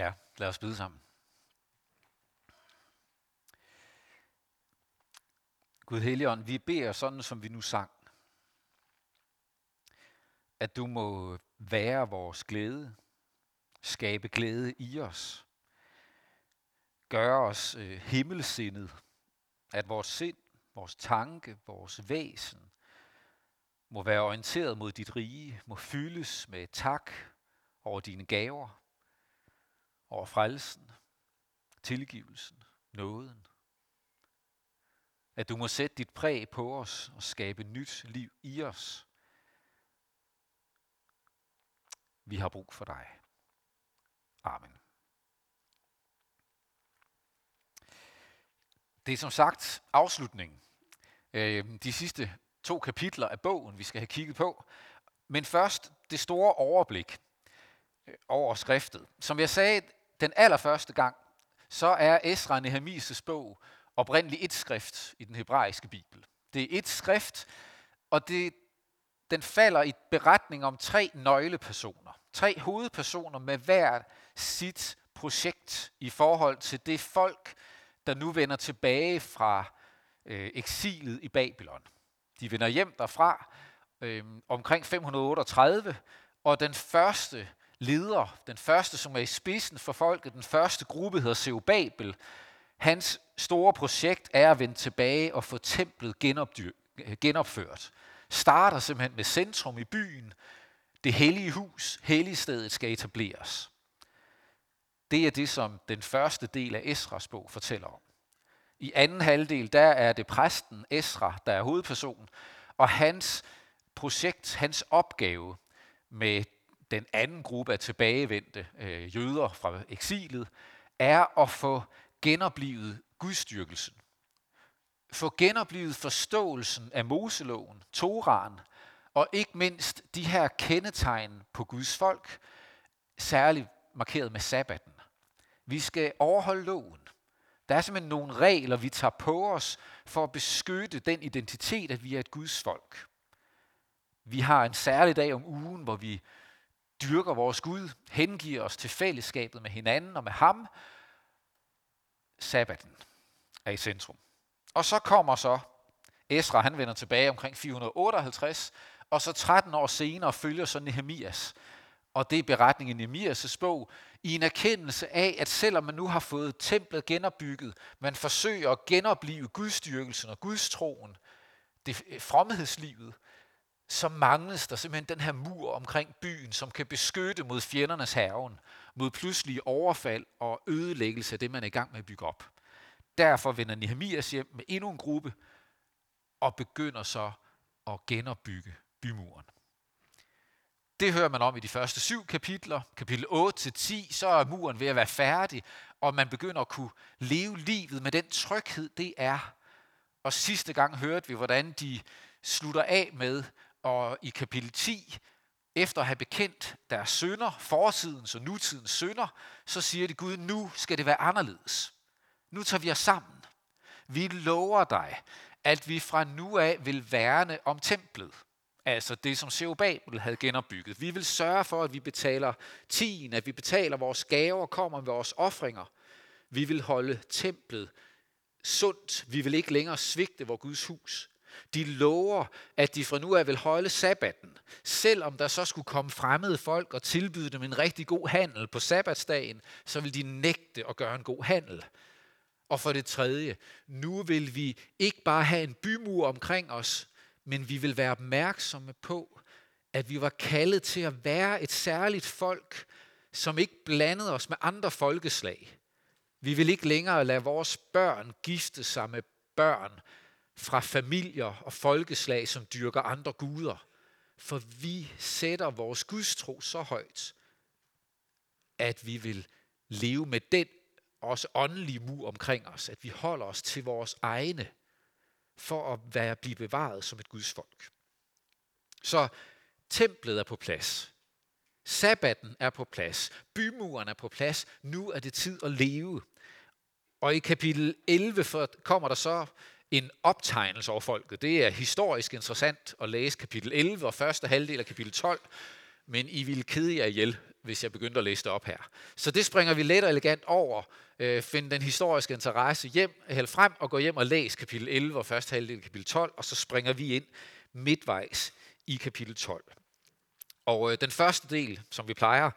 Ja, lad os bide sammen. Gud Helligånd, vi beder sådan, som vi nu sang. At du må være vores glæde, skabe glæde i os, gøre os øh, himmelsindet, at vores sind, vores tanke, vores væsen må være orienteret mod dit rige, må fyldes med tak over dine gaver, over frelsen, tilgivelsen, nåden. At du må sætte dit præg på os og skabe nyt liv i os. Vi har brug for dig. Amen. Det er som sagt afslutningen. Øh, de sidste to kapitler af bogen, vi skal have kigget på. Men først det store overblik øh, over skriftet. Som jeg sagde den allerførste gang, så er Esra Nehemises bog oprindeligt et skrift i den hebraiske bibel. Det er et skrift, og det, den falder i beretning om tre nøglepersoner. Tre hovedpersoner med hver sit projekt i forhold til det folk, der nu vender tilbage fra øh, eksilet i Babylon. De vender hjem derfra øh, omkring 538, og den første leder, den første, som er i spidsen for folket, den første gruppe hedder Seubabel. Hans store projekt er at vende tilbage og få templet genopført. Starter simpelthen med centrum i byen. Det hellige hus, helligstedet skal etableres. Det er det, som den første del af Esras bog fortæller om. I anden halvdel, der er det præsten Esra, der er hovedpersonen, og hans projekt, hans opgave med den anden gruppe af tilbagevendte øh, jøder fra eksilet, er at få genoplevet gudstyrkelsen. Få genoplevet forståelsen af Moseloven, Toraen, og ikke mindst de her kendetegn på Guds folk, særligt markeret med sabbaten. Vi skal overholde loven. Der er simpelthen nogle regler, vi tager på os for at beskytte den identitet, at vi er et Guds folk. Vi har en særlig dag om ugen, hvor vi dyrker vores Gud, hengiver os til fællesskabet med hinanden og med ham. Sabbaten er i centrum. Og så kommer så Esra, han vender tilbage omkring 458, og så 13 år senere følger så Nehemias. Og det er beretningen i Nehemias' bog, i en erkendelse af, at selvom man nu har fået templet genopbygget, man forsøger at genopleve gudstyrkelsen og gudstroen, det eh, fromhedslivet, så mangles der simpelthen den her mur omkring byen, som kan beskytte mod fjendernes haven, mod pludselige overfald og ødelæggelse af det, man er i gang med at bygge op. Derfor vender Nehemias hjem med endnu en gruppe og begynder så at genopbygge bymuren. Det hører man om i de første syv kapitler. Kapitel 8-10, så er muren ved at være færdig, og man begynder at kunne leve livet med den tryghed, det er. Og sidste gang hørte vi, hvordan de slutter af med og i kapitel 10, efter at have bekendt deres sønder, fortidens og nutidens sønder, så siger de, Gud, nu skal det være anderledes. Nu tager vi os sammen. Vi lover dig, at vi fra nu af vil værne om templet. Altså det, som Seubabel havde genopbygget. Vi vil sørge for, at vi betaler tien, at vi betaler vores gaver og kommer med vores offringer. Vi vil holde templet sundt. Vi vil ikke længere svigte vores Guds hus. De lover, at de fra nu af vil holde sabbatten, selvom der så skulle komme fremmede folk og tilbyde dem en rigtig god handel på sabbatsdagen, så vil de nægte at gøre en god handel. Og for det tredje, nu vil vi ikke bare have en bymur omkring os, men vi vil være opmærksomme på, at vi var kaldet til at være et særligt folk, som ikke blandede os med andre folkeslag. Vi vil ikke længere lade vores børn gifte sig med børn, fra familier og folkeslag, som dyrker andre guder. For vi sætter vores gudstro så højt, at vi vil leve med den også åndelige mur omkring os, at vi holder os til vores egne, for at være blive bevaret som et Guds folk. Så templet er på plads. Sabbaten er på plads. Bymuren er på plads. Nu er det tid at leve. Og i kapitel 11 kommer der så en optegnelse over folket. Det er historisk interessant at læse kapitel 11 og første halvdel af kapitel 12. men I ville kede jer ihjel, hvis jeg begyndte at læse det op her. Så det springer vi let og elegant over. Øh, find den historiske interesse hjem, hæld frem og gå hjem og læs kapitel 11 og første halvdel af kapitel 12, og så springer vi ind midtvejs i kapitel 12. Og øh, den første del, som vi plejer,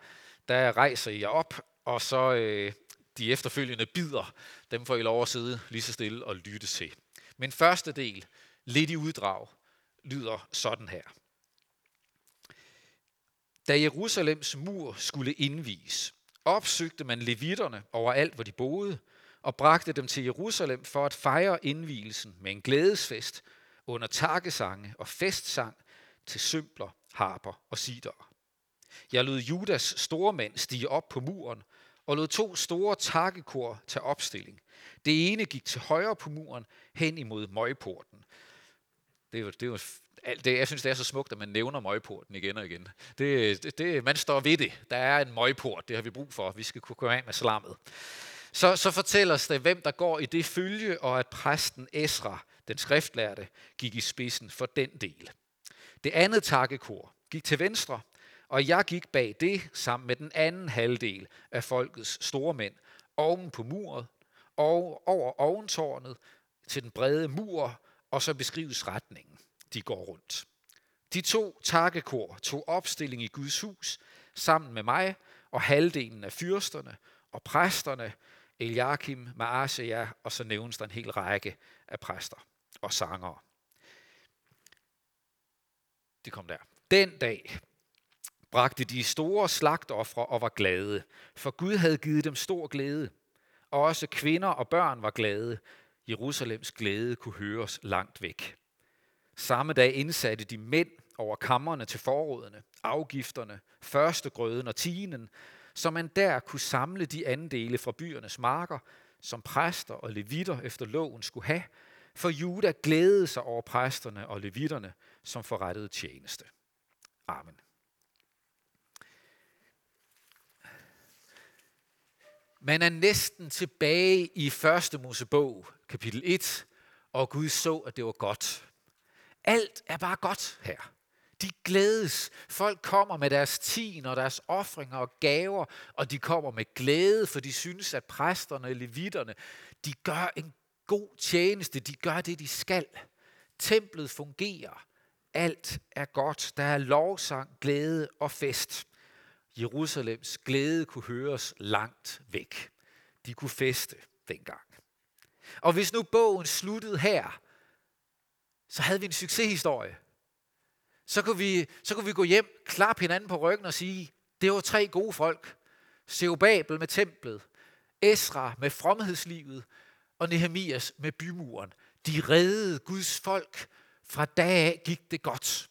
der rejser I jer op, og så øh, de efterfølgende bider, dem får I lov at sidde lige så stille og lytte til. Men første del, lidt i uddrag, lyder sådan her. Da Jerusalems mur skulle indvies, opsøgte man levitterne overalt, hvor de boede, og bragte dem til Jerusalem for at fejre indvielsen med en glædesfest under takkesange og festsang til sømpler, harper og sider. Jeg lod Judas store mænd stige op på muren og lod to store takkekor tage opstilling. Det ene gik til højre på muren hen imod møgporten. Det er jo, det er jo det, jeg synes, det er så smukt, at man nævner møgporten igen og igen. Det, det, det, man står ved det. Der er en møgport, det har vi brug for. Vi skal kunne komme af med slammet. Så, så fortæller det, hvem der går i det følge, og at præsten Esra, den skriftlærte, gik i spidsen for den del. Det andet takkekor gik til venstre, og jeg gik bag det sammen med den anden halvdel af folkets store mænd, oven på muret, og over oventårnet til den brede mur, og så beskrives retningen, de går rundt. De to takkekor tog opstilling i Guds hus sammen med mig og halvdelen af fyrsterne og præsterne, Eliakim, Maaseja, og så nævnes der en hel række af præster og sangere. Det kom der. Den dag bragte de store slagtoffre og var glade, for Gud havde givet dem stor glæde. Også kvinder og børn var glade. Jerusalems glæde kunne høres langt væk. Samme dag indsatte de mænd over kammerne til forrådene, afgifterne, førstegrøden og tienen, så man der kunne samle de andele fra byernes marker, som præster og levitter efter loven skulle have, for Juda glædede sig over præsterne og levitterne, som forrettede tjeneste. Amen. Man er næsten tilbage i første Mosebog, kapitel 1, og Gud så, at det var godt. Alt er bare godt her. De glædes. Folk kommer med deres tin og deres offringer og gaver, og de kommer med glæde, for de synes, at præsterne og levitterne, de gør en god tjeneste. De gør det, de skal. Templet fungerer. Alt er godt. Der er lovsang, glæde og fest. Jerusalems glæde kunne høres langt væk. De kunne feste dengang. Og hvis nu bogen sluttede her, så havde vi en succeshistorie. Så kunne vi, så kunne vi gå hjem, klappe hinanden på ryggen og sige, det var tre gode folk. Seubabel med templet, Esra med fromhedslivet og Nehemias med bymuren. De reddede Guds folk. Fra dag af gik det godt.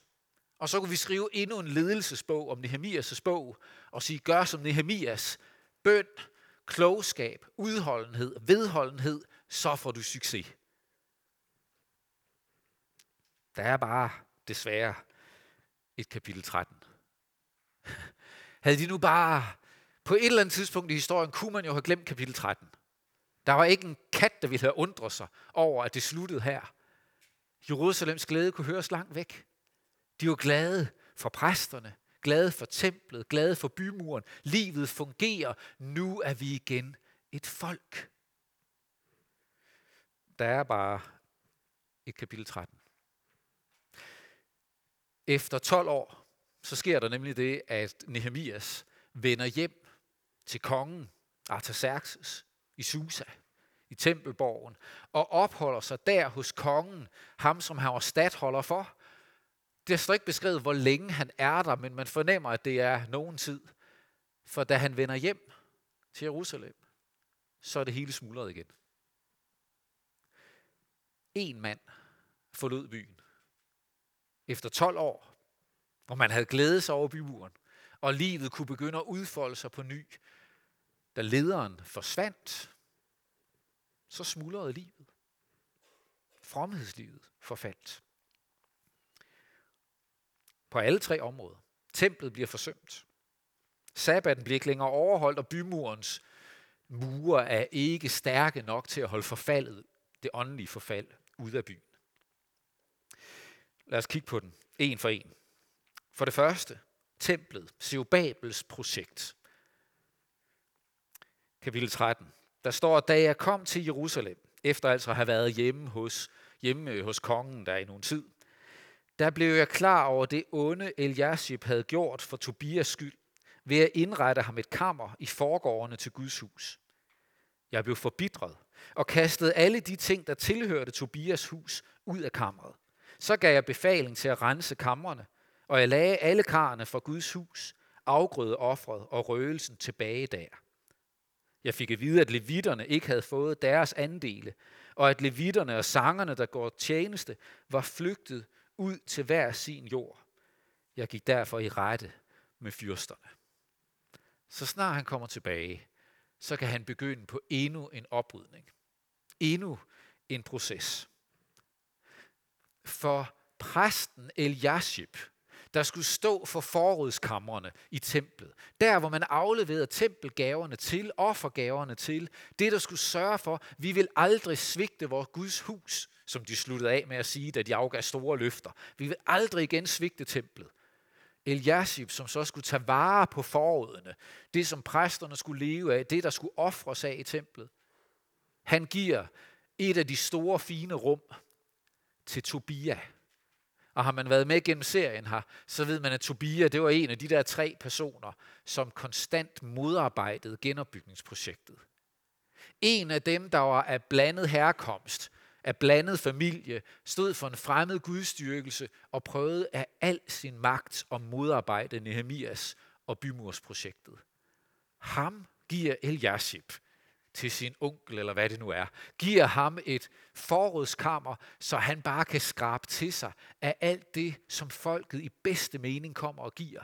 Og så kunne vi skrive endnu en ledelsesbog om Nehemias' bog, og sige, gør som Nehemias. Bøn, klogskab, udholdenhed, vedholdenhed, så får du succes. Der er bare desværre et kapitel 13. Havde de nu bare på et eller andet tidspunkt i historien, kunne man jo have glemt kapitel 13. Der var ikke en kat, der ville have undret sig over, at det sluttede her. Jerusalems glæde kunne høres langt væk. De var glade for præsterne, glade for templet, glade for bymuren. Livet fungerer. Nu er vi igen et folk. Der er bare et kapitel 13. Efter 12 år, så sker der nemlig det, at Nehemias vender hjem til kongen Artaxerxes i Susa, i tempelborgen, og opholder sig der hos kongen, ham som han var stadholder for, det er ikke beskrevet, hvor længe han er der, men man fornemmer, at det er nogen tid. For da han vender hjem til Jerusalem, så er det hele smuldret igen. En mand forlod byen. Efter 12 år, hvor man havde glædet sig over bymuren, og livet kunne begynde at udfolde sig på ny, da lederen forsvandt, så smuldrede livet. Fromhedslivet forfaldt på alle tre områder. Templet bliver forsømt. Sabbaten bliver ikke længere overholdt, og bymurens mure er ikke stærke nok til at holde forfaldet, det åndelige forfald, ud af byen. Lad os kigge på den, en for en. For det første, templet, Seubabels projekt. Kapitel 13. Der står, at da jeg kom til Jerusalem, efter altså at have været hjemme hos, hjemme hos kongen der i nogen tid, der blev jeg klar over det onde Eliashib havde gjort for Tobias skyld, ved at indrette ham et kammer i forgårdene til Guds hus. Jeg blev forbitret og kastede alle de ting, der tilhørte Tobias hus, ud af kammeret. Så gav jeg befaling til at rense kammerne, og jeg lagde alle karne fra Guds hus, afgrøde offret og røgelsen tilbage der. Jeg fik at vide, at levitterne ikke havde fået deres andele, og at levitterne og sangerne, der går tjeneste, var flygtet ud til hver sin jord. Jeg gik derfor i rette med fyrsterne. Så snart han kommer tilbage, så kan han begynde på endnu en oprydning. Endnu en proces. For præsten Eliashib, der skulle stå for forrådskamrene i templet. Der, hvor man afleverede tempelgaverne til, offergaverne til. Det, der skulle sørge for, vi vil aldrig svigte vores Guds hus, som de sluttede af med at sige, da de afgav store løfter. Vi vil aldrig igen svigte templet. Eliashib, som så skulle tage vare på forrådene, det som præsterne skulle leve af, det der skulle ofres af i templet. Han giver et af de store fine rum til Tobia. Og har man været med gennem serien her, så ved man, at Tobia det var en af de der tre personer, som konstant modarbejdede genopbygningsprojektet. En af dem, der var af blandet herkomst, af blandet familie, stod for en fremmed gudstyrkelse og prøvede af al sin magt at modarbejde Nehemias og bymursprojektet. Ham giver Eliashib til sin onkel, eller hvad det nu er, giver ham et forrådskammer, så han bare kan skrabe til sig af alt det, som folket i bedste mening kommer og giver.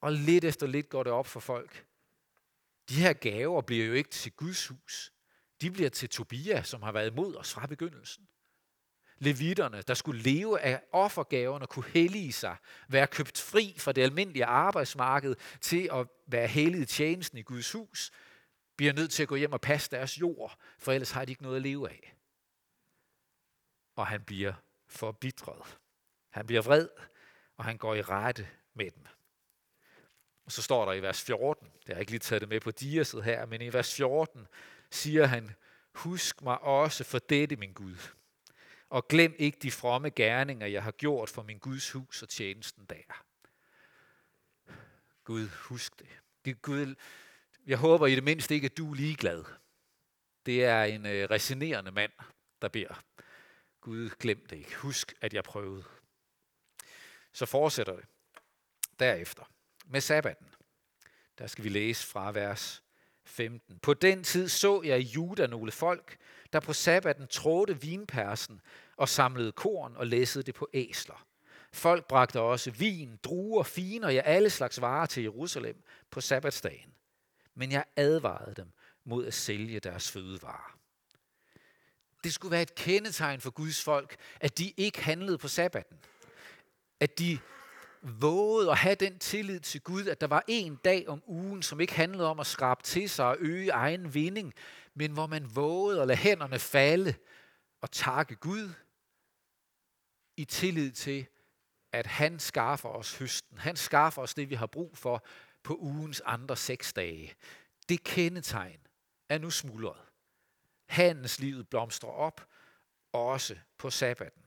Og lidt efter lidt går det op for folk. De her gaver bliver jo ikke til Guds hus. De bliver til Tobia, som har været imod os fra begyndelsen. Levitterne, der skulle leve af offergaverne, kunne hellige sig, være købt fri fra det almindelige arbejdsmarked til at være hellige tjenesten i Guds hus, bliver nødt til at gå hjem og passe deres jord, for ellers har de ikke noget at leve af. Og han bliver forbitret. Han bliver vred, og han går i rette med dem. Og så står der i vers 14, det har jeg ikke lige taget det med på diaset her, men i vers 14 siger han, husk mig også for dette, min Gud. Og glem ikke de fromme gerninger, jeg har gjort for min Guds hus og tjenesten der. Gud, husk det. Gud, jeg håber i det mindste ikke, at du er ligeglad. Det er en øh, resinerende mand, der beder. Gud, glem det ikke. Husk, at jeg prøvede. Så fortsætter det derefter med sabbaten. Der skal vi læse fra vers 15. På den tid så jeg i Juda nogle folk, der på sabbaten trådte vinpersen og samlede korn og læssede det på æsler. Folk bragte også vin, druer, fine og ja, alle slags varer til Jerusalem på sabbatsdagen men jeg advarede dem mod at sælge deres fødevarer. Det skulle være et kendetegn for Guds folk, at de ikke handlede på sabbaten. At de vågede at have den tillid til Gud, at der var en dag om ugen, som ikke handlede om at skrabe til sig og øge egen vinding, men hvor man vågede at lade hænderne falde og takke Gud i tillid til, at han skaffer os høsten. Han skaffer os det, vi har brug for, på ugens andre seks dage. Det kendetegn er nu smuldret. Handelslivet blomstrer op, også på sabbaten.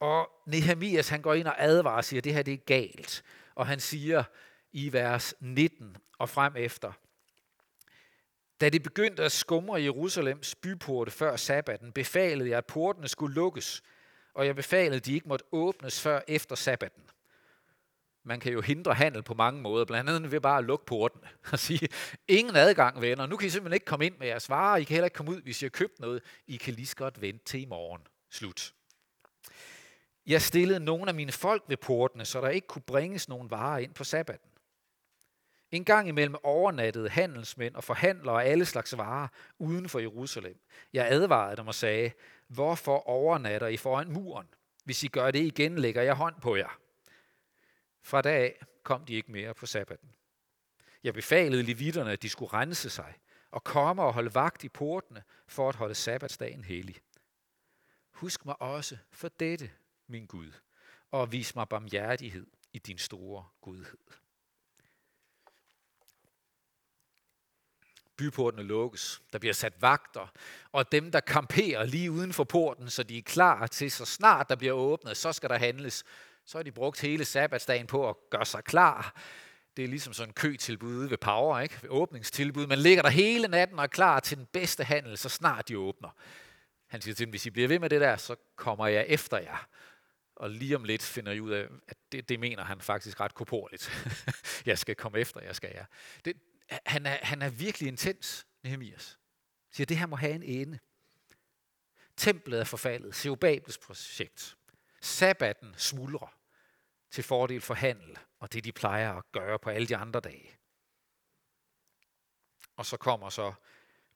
Og Nehemias han går ind og advarer og siger, at det her det er galt. Og han siger i vers 19 og frem efter, da det begyndte at skumre Jerusalems byporte før sabbaten, befalede jeg, at portene skulle lukkes, og jeg befalede, at de ikke måtte åbnes før efter sabbaten man kan jo hindre handel på mange måder, blandt andet ved bare at lukke porten og sige, ingen adgang venner, nu kan I simpelthen ikke komme ind med jeres varer, I kan heller ikke komme ud, hvis I har købt noget, I kan lige så godt vente til i morgen. Slut. Jeg stillede nogle af mine folk ved portene, så der ikke kunne bringes nogen varer ind på sabbaten. En gang imellem overnattede handelsmænd og forhandlere af alle slags varer uden for Jerusalem. Jeg advarede dem og sagde, hvorfor overnatter I foran muren? Hvis I gør det igen, lægger jeg hånd på jer. Fra da af kom de ikke mere på sabbaten. Jeg befalede levitterne, at de skulle rense sig og komme og holde vagt i portene for at holde sabbatsdagen hellig. Husk mig også for dette, min Gud, og vis mig barmhjertighed i din store godhed. byportene lukkes. Der bliver sat vagter, og dem, der kamperer lige uden for porten, så de er klar til, så snart der bliver åbnet, så skal der handles. Så har de brugt hele sabbatsdagen på at gøre sig klar. Det er ligesom sådan en køtilbud ved Power, ikke? Ved åbningstilbud. Man ligger der hele natten og er klar til den bedste handel, så snart de åbner. Han siger til dem, hvis I bliver ved med det der, så kommer jeg efter jer. Og lige om lidt finder I ud af, at det, det mener han faktisk ret korporligt. jeg skal komme efter jeg skal Ja. Det, han, er, han er virkelig intens, Nehemias. Siger, det her må have en ende. Templet er forfaldet. Seubabels projekt. Sabbaten smuldrer til fordel for handel, og det de plejer at gøre på alle de andre dage. Og så kommer så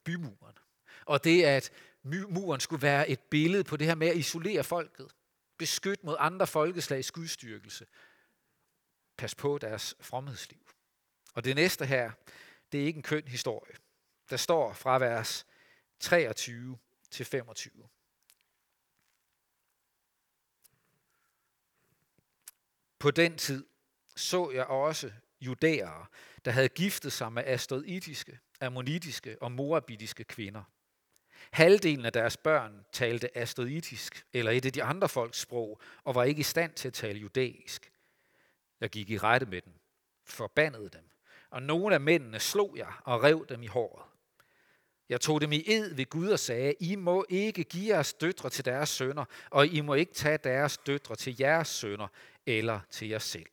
bymuren. Og det, at muren skulle være et billede på det her med at isolere folket, beskyt mod andre folkeslags gudstyrkelse, pas på deres fromhedsliv. Og det næste her, det er ikke en køn historie. Der står fra vers 23 til 25. På den tid så jeg også judæere, der havde giftet sig med astoditiske, ammonitiske og morabitiske kvinder. Halvdelen af deres børn talte astoditisk eller et af de andre folks sprog, og var ikke i stand til at tale judæisk. Jeg gik i rette med dem, forbandede dem, og nogle af mændene slog jeg og rev dem i håret. Jeg tog dem i ed ved Gud og sagde, I må ikke give jeres døtre til deres sønner, og I må ikke tage deres døtre til jeres sønner eller til jer selv.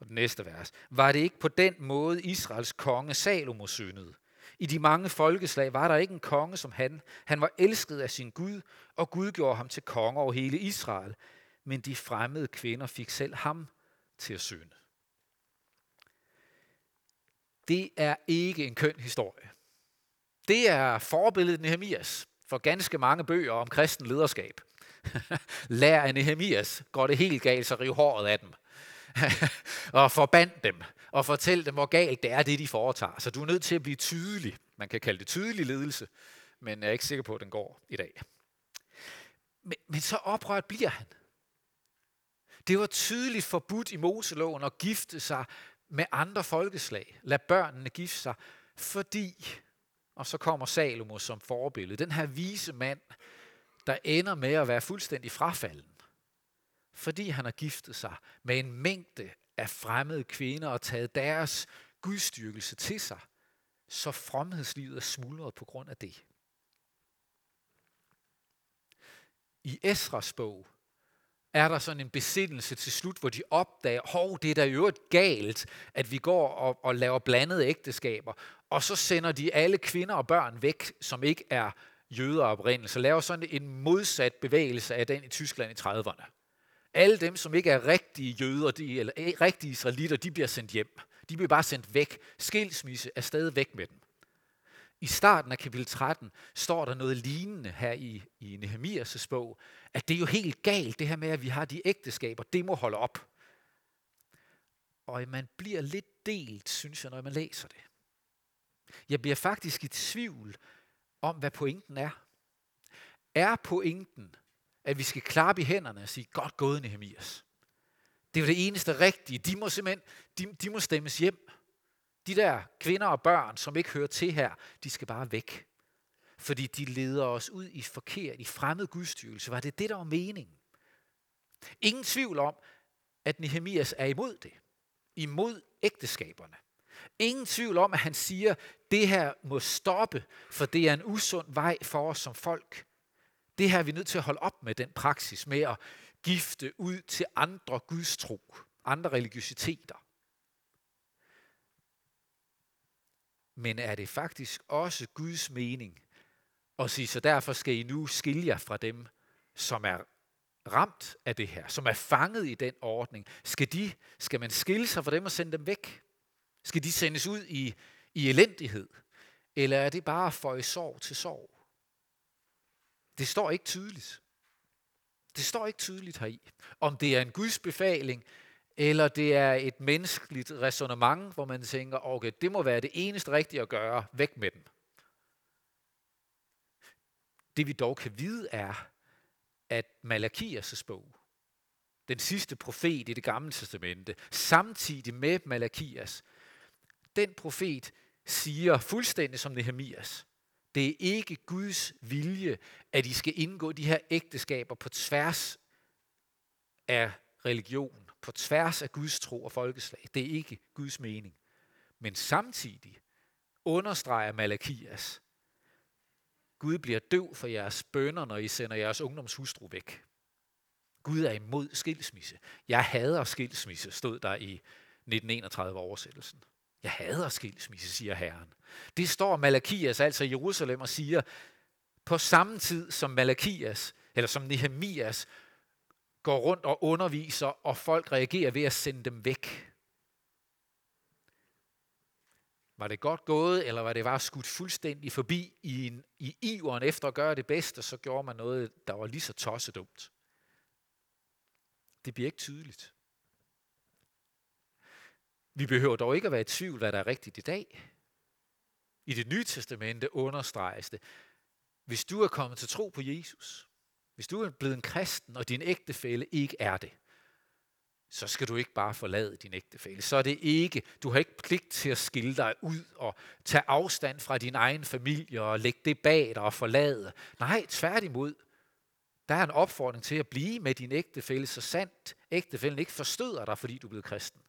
Og det næste vers. Var det ikke på den måde Israels konge Salomo syndede? I de mange folkeslag var der ikke en konge som han. Han var elsket af sin Gud, og Gud gjorde ham til konge over hele Israel. Men de fremmede kvinder fik selv ham til at synde. Det er ikke en køn historie. Det er forbilledet Nehemias for ganske mange bøger om kristen lederskab. Lær af Nehemias går det helt galt, så riv håret af dem. og forband dem, og fortælle dem, hvor galt det er, det de foretager. Så du er nødt til at blive tydelig. Man kan kalde det tydelig ledelse, men jeg er ikke sikker på, at den går i dag. Men, men så oprørt bliver han. Det var tydeligt forbudt i Moseloven at gifte sig med andre folkeslag. Lad børnene gifte sig, fordi, og så kommer Salomo som forbillede, den her vise mand, der ender med at være fuldstændig frafalden, fordi han har giftet sig med en mængde af fremmede kvinder og taget deres gudstyrkelse til sig, så fromhedslivet er smuldret på grund af det. I Esras bog, er der sådan en besindelse til slut, hvor de opdager, hov, det er da jo et galt, at vi går og, og laver blandede ægteskaber. Og så sender de alle kvinder og børn væk, som ikke er jøder oprindelse, laver sådan en modsat bevægelse af den i Tyskland i 30'erne. Alle dem, som ikke er rigtige jøder, de, eller eh, rigtige israelitter, de bliver sendt hjem. De bliver bare sendt væk. Skilsmisse er stadig væk med dem. I starten af kapitel 13 står der noget lignende her i, i Nehemias' bog, at det er jo helt galt, det her med, at vi har de ægteskaber, det må holde op. Og man bliver lidt delt, synes jeg, når man læser det. Jeg bliver faktisk i tvivl om, hvad pointen er. Er pointen, at vi skal klappe i hænderne og sige, godt gået, Nehemias. Det er jo det eneste rigtige. De må simpelthen de, de må stemmes hjem. De der kvinder og børn, som ikke hører til her, de skal bare væk. Fordi de leder os ud i forkert, i fremmed gudstyrelse. Var det det, der var meningen? Ingen tvivl om, at Nehemias er imod det. Imod ægteskaberne. Ingen tvivl om, at han siger, det her må stoppe, for det er en usund vej for os som folk. Det her er vi nødt til at holde op med, den praksis med at gifte ud til andre gudstro, andre religiøsiteter. Men er det faktisk også Guds mening at sige, så derfor skal I nu skille jer fra dem, som er ramt af det her, som er fanget i den ordning. Skal, de, skal man skille sig fra dem og sende dem væk? Skal de sendes ud i, i elendighed? Eller er det bare for i sorg til sorg? Det står ikke tydeligt. Det står ikke tydeligt heri. Om det er en Guds befaling, eller det er et menneskeligt resonemang, hvor man tænker, okay, det må være det eneste rigtige at gøre, væk med dem. Det vi dog kan vide er, at Malakias' bog, den sidste profet i det gamle testamente, samtidig med Malakias, den profet siger fuldstændig som Nehemias, det er ikke Guds vilje, at I skal indgå de her ægteskaber på tværs af religion, på tværs af Guds tro og folkeslag. Det er ikke Guds mening. Men samtidig understreger Malakias, Gud bliver døv for jeres bønder, når I sender jeres ungdomshustru væk. Gud er imod skilsmisse. Jeg hader skilsmisse, stod der i 1931 oversættelsen. Jeg hader skilsmisse, siger Herren. Det står Malakias altså i Jerusalem og siger, på samme tid som Malakias, eller som Nehemias, går rundt og underviser, og folk reagerer ved at sende dem væk. Var det godt gået, eller var det bare skudt fuldstændig forbi i, en, i iveren efter at gøre det bedste, så gjorde man noget, der var lige så tosset dumt. Det bliver ikke tydeligt. Vi behøver dog ikke at være i tvivl, hvad der er rigtigt i dag. I det nye testamente understreges det. Hvis du er kommet til tro på Jesus, hvis du er blevet en kristen, og din ægtefælle ikke er det, så skal du ikke bare forlade din ægtefælle. Så er det ikke, du har ikke pligt til at skille dig ud og tage afstand fra din egen familie og lægge det bag dig og forlade. Nej, tværtimod. Der er en opfordring til at blive med din ægtefælle, så sandt ægtefællen ikke forstøder dig, fordi du er blevet kristen.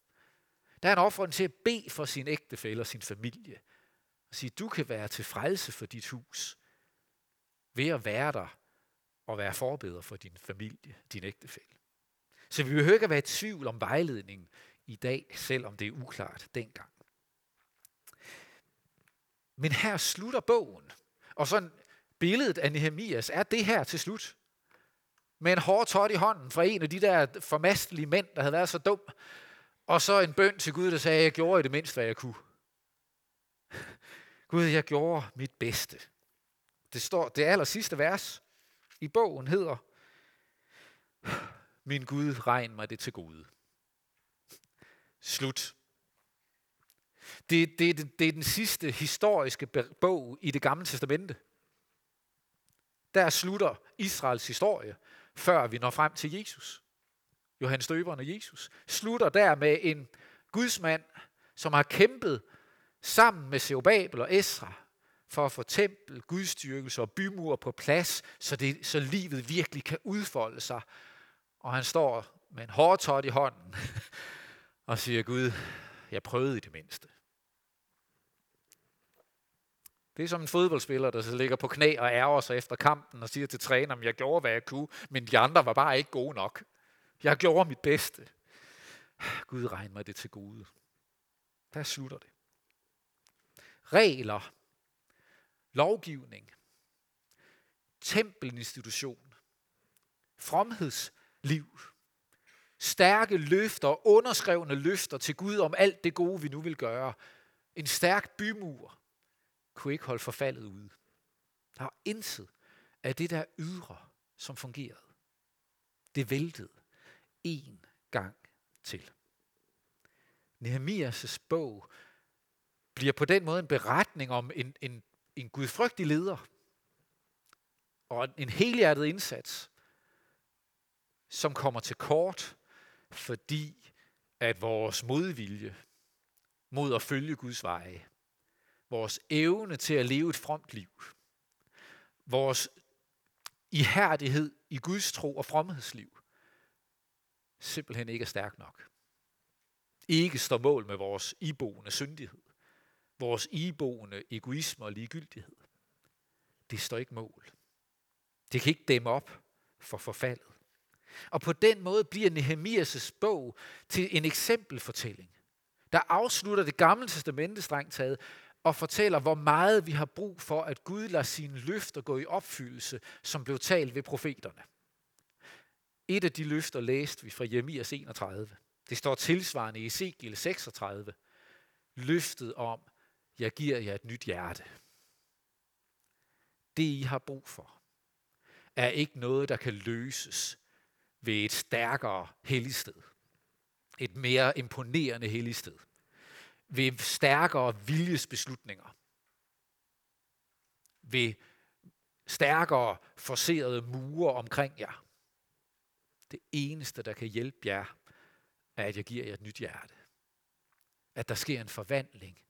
Der er en opfordring til at bede for sin ægtefælle og sin familie. Og sige, du kan være til frelse for dit hus ved at være der og være forbeder for din familie, din ægtefælle. Så vi behøver ikke at være i tvivl om vejledningen i dag, selvom det er uklart dengang. Men her slutter bogen. Og sådan billedet af Nehemias er det her til slut. Med en hård tot i hånden fra en af de der formastelige mænd, der havde været så dum. Og så en bøn til Gud, der sagde, at jeg gjorde i det mindste, hvad jeg kunne. Gud, jeg gjorde mit bedste. Det står, det aller sidste vers i bogen hedder, min Gud, regn mig det til gode. Slut. Det, det, det, det er den sidste historiske bog i det gamle testamente. Der slutter Israels historie, før vi når frem til Jesus. Johannes Døberen og Jesus. Slutter der med en gudsmand, som har kæmpet sammen med Seobabel og Esra for at få tempel, gudstyrkelse og bymur på plads, så, det, så livet virkelig kan udfolde sig og han står med en hårtot i hånden og siger, Gud, jeg prøvede i det mindste. Det er som en fodboldspiller, der så ligger på knæ og ærger sig efter kampen og siger til træneren, jeg gjorde, hvad jeg kunne, men de andre var bare ikke gode nok. Jeg gjorde mit bedste. Gud regn mig det til gode. Der slutter det. Regler, lovgivning, tempelinstitution, fromhedsliv. Stærke løfter, underskrevne løfter til Gud om alt det gode, vi nu vil gøre. En stærk bymur kunne ikke holde forfaldet ude. Der var intet af det der ydre, som fungerede. Det væltede en gang til. Nehemias' bog bliver på den måde en beretning om en, en, en gudfrygtig leder og en helhjertet indsats som kommer til kort, fordi at vores modvilje mod at følge Guds veje, vores evne til at leve et fromt liv, vores ihærdighed i Guds tro og fromhedsliv, simpelthen ikke er stærk nok. Ikke står mål med vores iboende syndighed, vores iboende egoisme og ligegyldighed. Det står ikke mål. Det kan ikke dæmme op for forfaldet. Og på den måde bliver Nehemias' bog til en eksempelfortælling, der afslutter det gamle testamente strengt taget, og fortæller, hvor meget vi har brug for, at Gud lader sine løfter gå i opfyldelse, som blev talt ved profeterne. Et af de løfter læste vi fra Jeremias 31. Det står tilsvarende i Ezekiel 36. Løftet om, jeg giver jer et nyt hjerte. Det I har brug for, er ikke noget, der kan løses ved et stærkere helligsted. Et mere imponerende helligsted. Ved stærkere viljesbeslutninger. Ved stærkere forserede mure omkring jer det eneste, der kan hjælpe jer, er, at jeg giver jer et nyt hjerte. At der sker en forvandling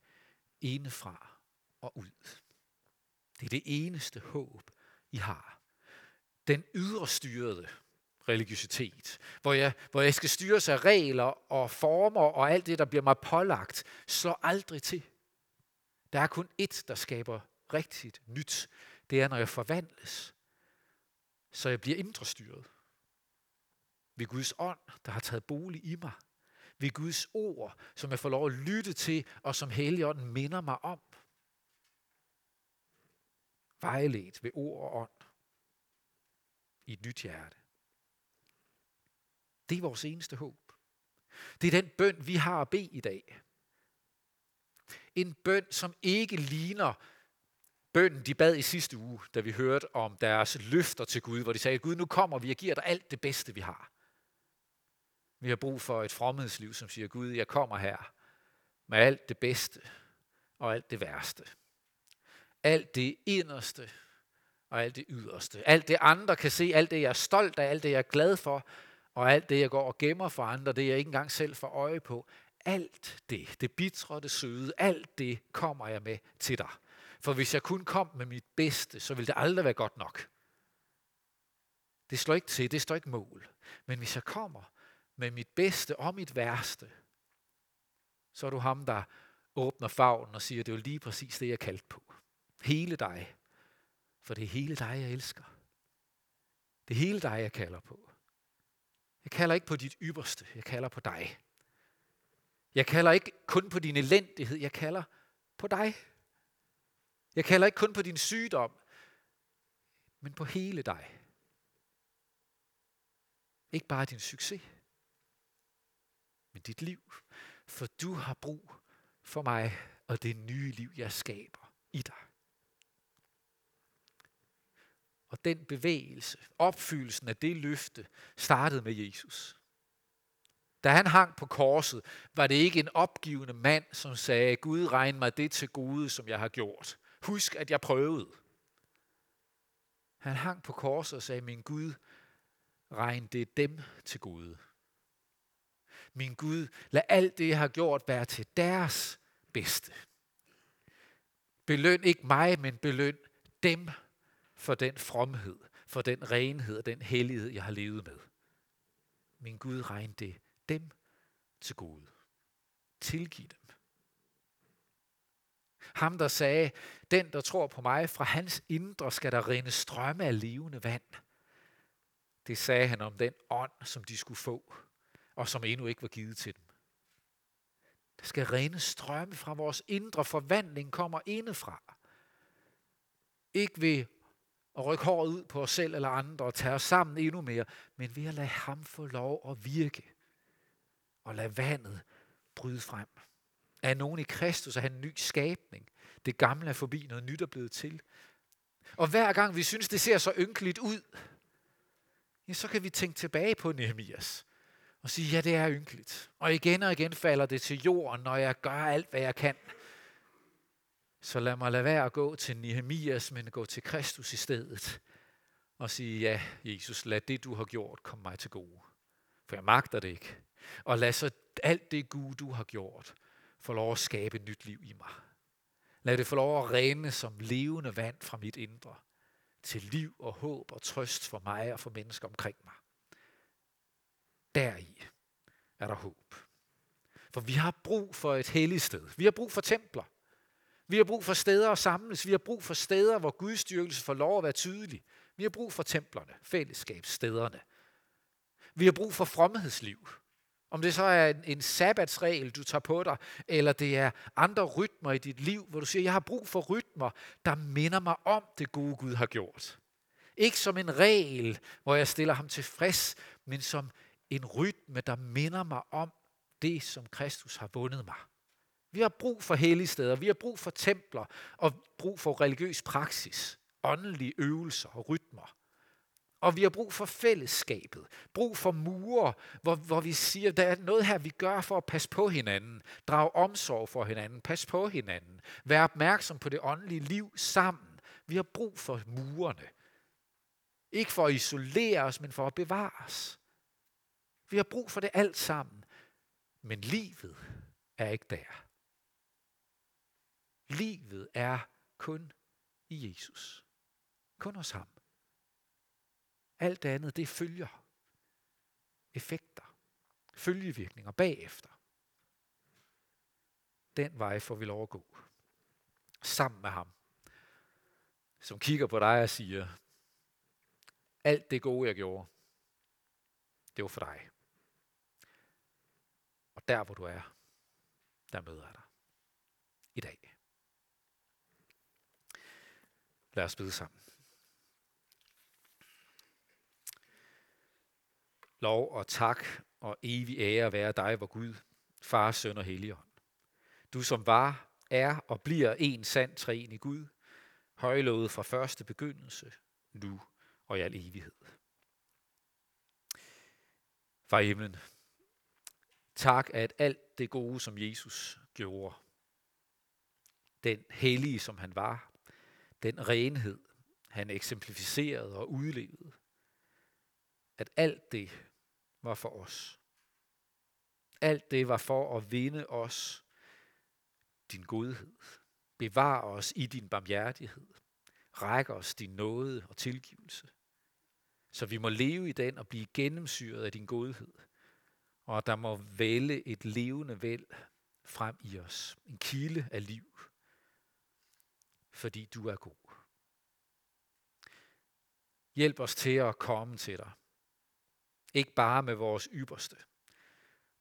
indefra og ud. Det er det eneste håb, I har. Den yderstyrede religiøsitet, hvor jeg, hvor jeg skal styres af regler og former og alt det, der bliver mig pålagt, slår aldrig til. Der er kun ét, der skaber rigtigt nyt. Det er, når jeg forvandles, så jeg bliver indre styret. Ved Guds ånd, der har taget bolig i mig. Ved Guds ord, som jeg får lov at lytte til, og som Helligånden minder mig om. Vejledt ved ord og ånd. I et nyt hjerte. Det er vores eneste håb. Det er den bøn, vi har at bede i dag. En bøn, som ikke ligner bønnen, de bad i sidste uge, da vi hørte om deres løfter til Gud, hvor de sagde, Gud, nu kommer vi og giver dig alt det bedste, vi har. Vi har brug for et fromhedsliv, som siger, Gud, jeg kommer her med alt det bedste og alt det værste. Alt det inderste og alt det yderste. Alt det andre kan se, alt det jeg er stolt af, alt det jeg er glad for, og alt det jeg går og gemmer for andre, det jeg ikke engang selv får øje på. Alt det, det bitre, det søde, alt det kommer jeg med til dig. For hvis jeg kun kom med mit bedste, så ville det aldrig være godt nok. Det slår ikke til, det står ikke mål. Men hvis jeg kommer med mit bedste og mit værste, så er du ham, der åbner favnen og siger, det er jo lige præcis det, jeg kaldt på. Hele dig. For det er hele dig, jeg elsker. Det er hele dig, jeg kalder på. Jeg kalder ikke på dit ypperste, jeg kalder på dig. Jeg kalder ikke kun på din elendighed, jeg kalder på dig. Jeg kalder ikke kun på din sygdom, men på hele dig. Ikke bare din succes, med dit liv. For du har brug for mig og det nye liv, jeg skaber i dig. Og den bevægelse, opfyldelsen af det løfte, startede med Jesus. Da han hang på korset, var det ikke en opgivende mand, som sagde, Gud regn mig det til gode, som jeg har gjort. Husk, at jeg prøvede. Han hang på korset og sagde, min Gud, regn det dem til gode. Min Gud, lad alt det, jeg har gjort, være til deres bedste. Beløn ikke mig, men beløn dem for den fromhed, for den renhed og den hellighed, jeg har levet med. Min Gud, regn det dem til gode. Tilgiv dem. Ham, der sagde, den, der tror på mig, fra hans indre skal der rinde strømme af levende vand. Det sagde han om den ånd, som de skulle få, og som endnu ikke var givet til dem. Der skal rene strømme fra vores indre forvandling kommer indefra. Ikke ved at rykke håret ud på os selv eller andre og tage os sammen endnu mere, men ved at lade ham få lov at virke og lade vandet bryde frem. Er nogen i Kristus, er han en ny skabning. Det gamle er forbi, noget nyt er blevet til. Og hver gang vi synes, det ser så ynkeligt ud, ja, så kan vi tænke tilbage på Nehemias og sige, ja, det er ynkeligt. Og igen og igen falder det til jorden, når jeg gør alt, hvad jeg kan. Så lad mig lade være at gå til Nehemias, men gå til Kristus i stedet. Og sige, ja, Jesus, lad det, du har gjort, komme mig til gode. For jeg magter det ikke. Og lad så alt det gode, du har gjort, få lov at skabe et nyt liv i mig. Lad det få lov at rene som levende vand fra mit indre, til liv og håb og trøst for mig og for mennesker omkring mig. Deri er der håb. For vi har brug for et helligt sted. Vi har brug for templer. Vi har brug for steder at samles. Vi har brug for steder, hvor Guds styrkelse får lov at være tydelig. Vi har brug for templerne, fællesskabsstederne. Vi har brug for fromhedsliv. Om det så er en, en sabbatsregel, du tager på dig, eller det er andre rytmer i dit liv, hvor du siger, jeg har brug for rytmer, der minder mig om det gode Gud har gjort. Ikke som en regel, hvor jeg stiller ham tilfreds, men som en rytme, der minder mig om det, som Kristus har vundet mig. Vi har brug for hellige steder, vi har brug for templer og brug for religiøs praksis, åndelige øvelser og rytmer. Og vi har brug for fællesskabet, brug for mure, hvor, hvor vi siger, der er noget her, vi gør for at passe på hinanden, drage omsorg for hinanden, passe på hinanden, være opmærksom på det åndelige liv sammen. Vi har brug for murene. Ikke for at isolere os, men for at bevare os. Vi har brug for det alt sammen. Men livet er ikke der. Livet er kun i Jesus. Kun hos ham. Alt andet, det følger. Effekter. Følgevirkninger bagefter. Den vej får vi lov at gå. Sammen med ham. Som kigger på dig og siger, alt det gode, jeg gjorde, det var for dig. Der, hvor du er, der møder jeg dig. I dag. Lad os bede sammen. Lov og tak og evig ære være dig, hvor Gud, Far, Søn og Helligånd. Du som var, er og bliver en sand træen i Gud, højlovet fra første begyndelse, nu og i al evighed. Far i himlen, tak at alt det gode, som Jesus gjorde, den hellige, som han var, den renhed, han eksemplificerede og udlevede, at alt det var for os. Alt det var for at vinde os din godhed. Bevar os i din barmhjertighed. Ræk os din nåde og tilgivelse. Så vi må leve i den og blive gennemsyret af din godhed. Og at der må vælge et levende væld frem i os. En kilde af liv. Fordi du er god. Hjælp os til at komme til dig. Ikke bare med vores ypperste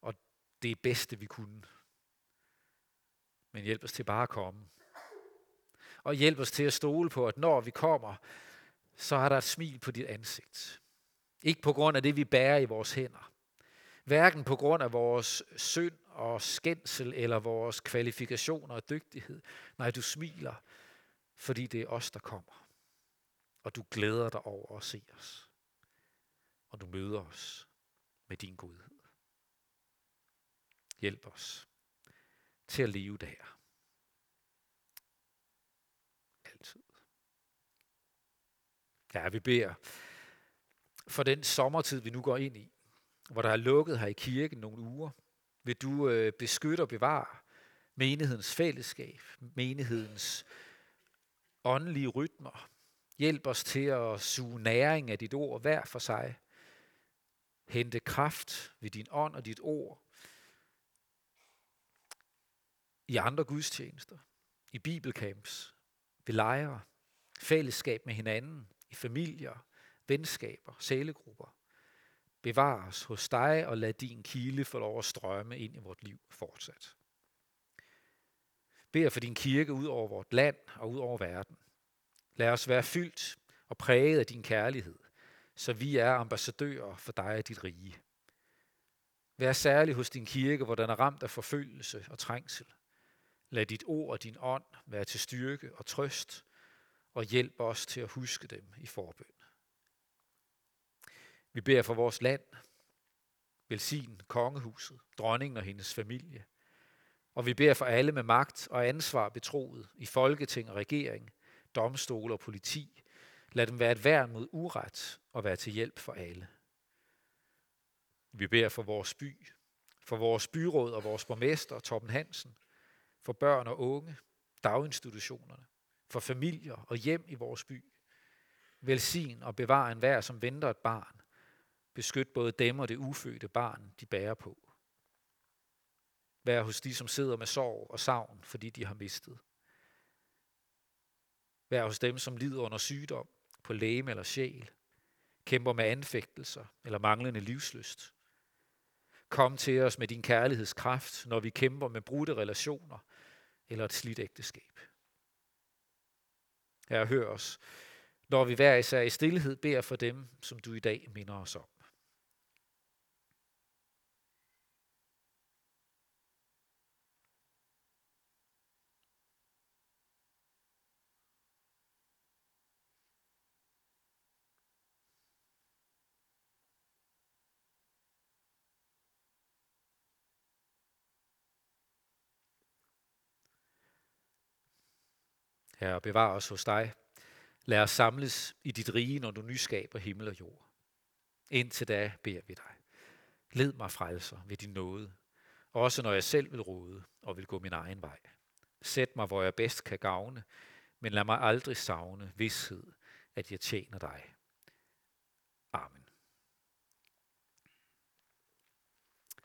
og det bedste, vi kunne. Men hjælp os til bare at komme. Og hjælp os til at stole på, at når vi kommer, så har der et smil på dit ansigt. Ikke på grund af det, vi bærer i vores hænder. Hverken på grund af vores synd og skændsel eller vores kvalifikationer og dygtighed. Nej, du smiler, fordi det er os, der kommer. Og du glæder dig over at se os. Og du møder os med din godhed. Hjælp os til at leve der. Altid. Ja, vi beder for den sommertid, vi nu går ind i, hvor der er lukket her i kirken nogle uger, vil du øh, beskytte og bevare menighedens fællesskab, menighedens åndelige rytmer. Hjælp os til at suge næring af dit ord hver for sig. Hente kraft ved din ånd og dit ord i andre gudstjenester, i bibelcamps, ved lejre, fællesskab med hinanden, i familier, venskaber, sælegrupper. Bevar os hos dig og lad din kilde få lov at strømme ind i vort liv fortsat. Bed for din kirke ud over vort land og ud over verden. Lad os være fyldt og præget af din kærlighed, så vi er ambassadører for dig og dit rige. Vær særlig hos din kirke, hvor den er ramt af forfølgelse og trængsel. Lad dit ord og din ånd være til styrke og trøst, og hjælp os til at huske dem i forbøn. Vi beder for vores land. Velsign kongehuset, dronningen og hendes familie. Og vi beder for alle med magt og ansvar betroet i folketing og regering, domstole og politi. Lad dem være et værn mod uret og være til hjælp for alle. Vi beder for vores by, for vores byråd og vores borgmester, Torben Hansen, for børn og unge, daginstitutionerne, for familier og hjem i vores by. Velsign og bevar enhver, som venter et barn. Beskyt både dem og det ufødte barn, de bærer på. Vær hos de, som sidder med sorg og savn, fordi de har mistet. Vær hos dem, som lider under sygdom, på læge eller sjæl, kæmper med anfægtelser eller manglende livsløst. Kom til os med din kærlighedskraft, når vi kæmper med brudte relationer eller et slidt ægteskab. Herre, hør os, når vi hver især i stillhed beder for dem, som du i dag minder os om. Herre, bevar os hos dig. Lad os samles i dit rige, når du nyskaber himmel og jord. Indtil da beder vi dig. Led mig frelser ved din nåde, også når jeg selv vil rode og vil gå min egen vej. Sæt mig, hvor jeg bedst kan gavne, men lad mig aldrig savne vidshed, at jeg tjener dig. Amen.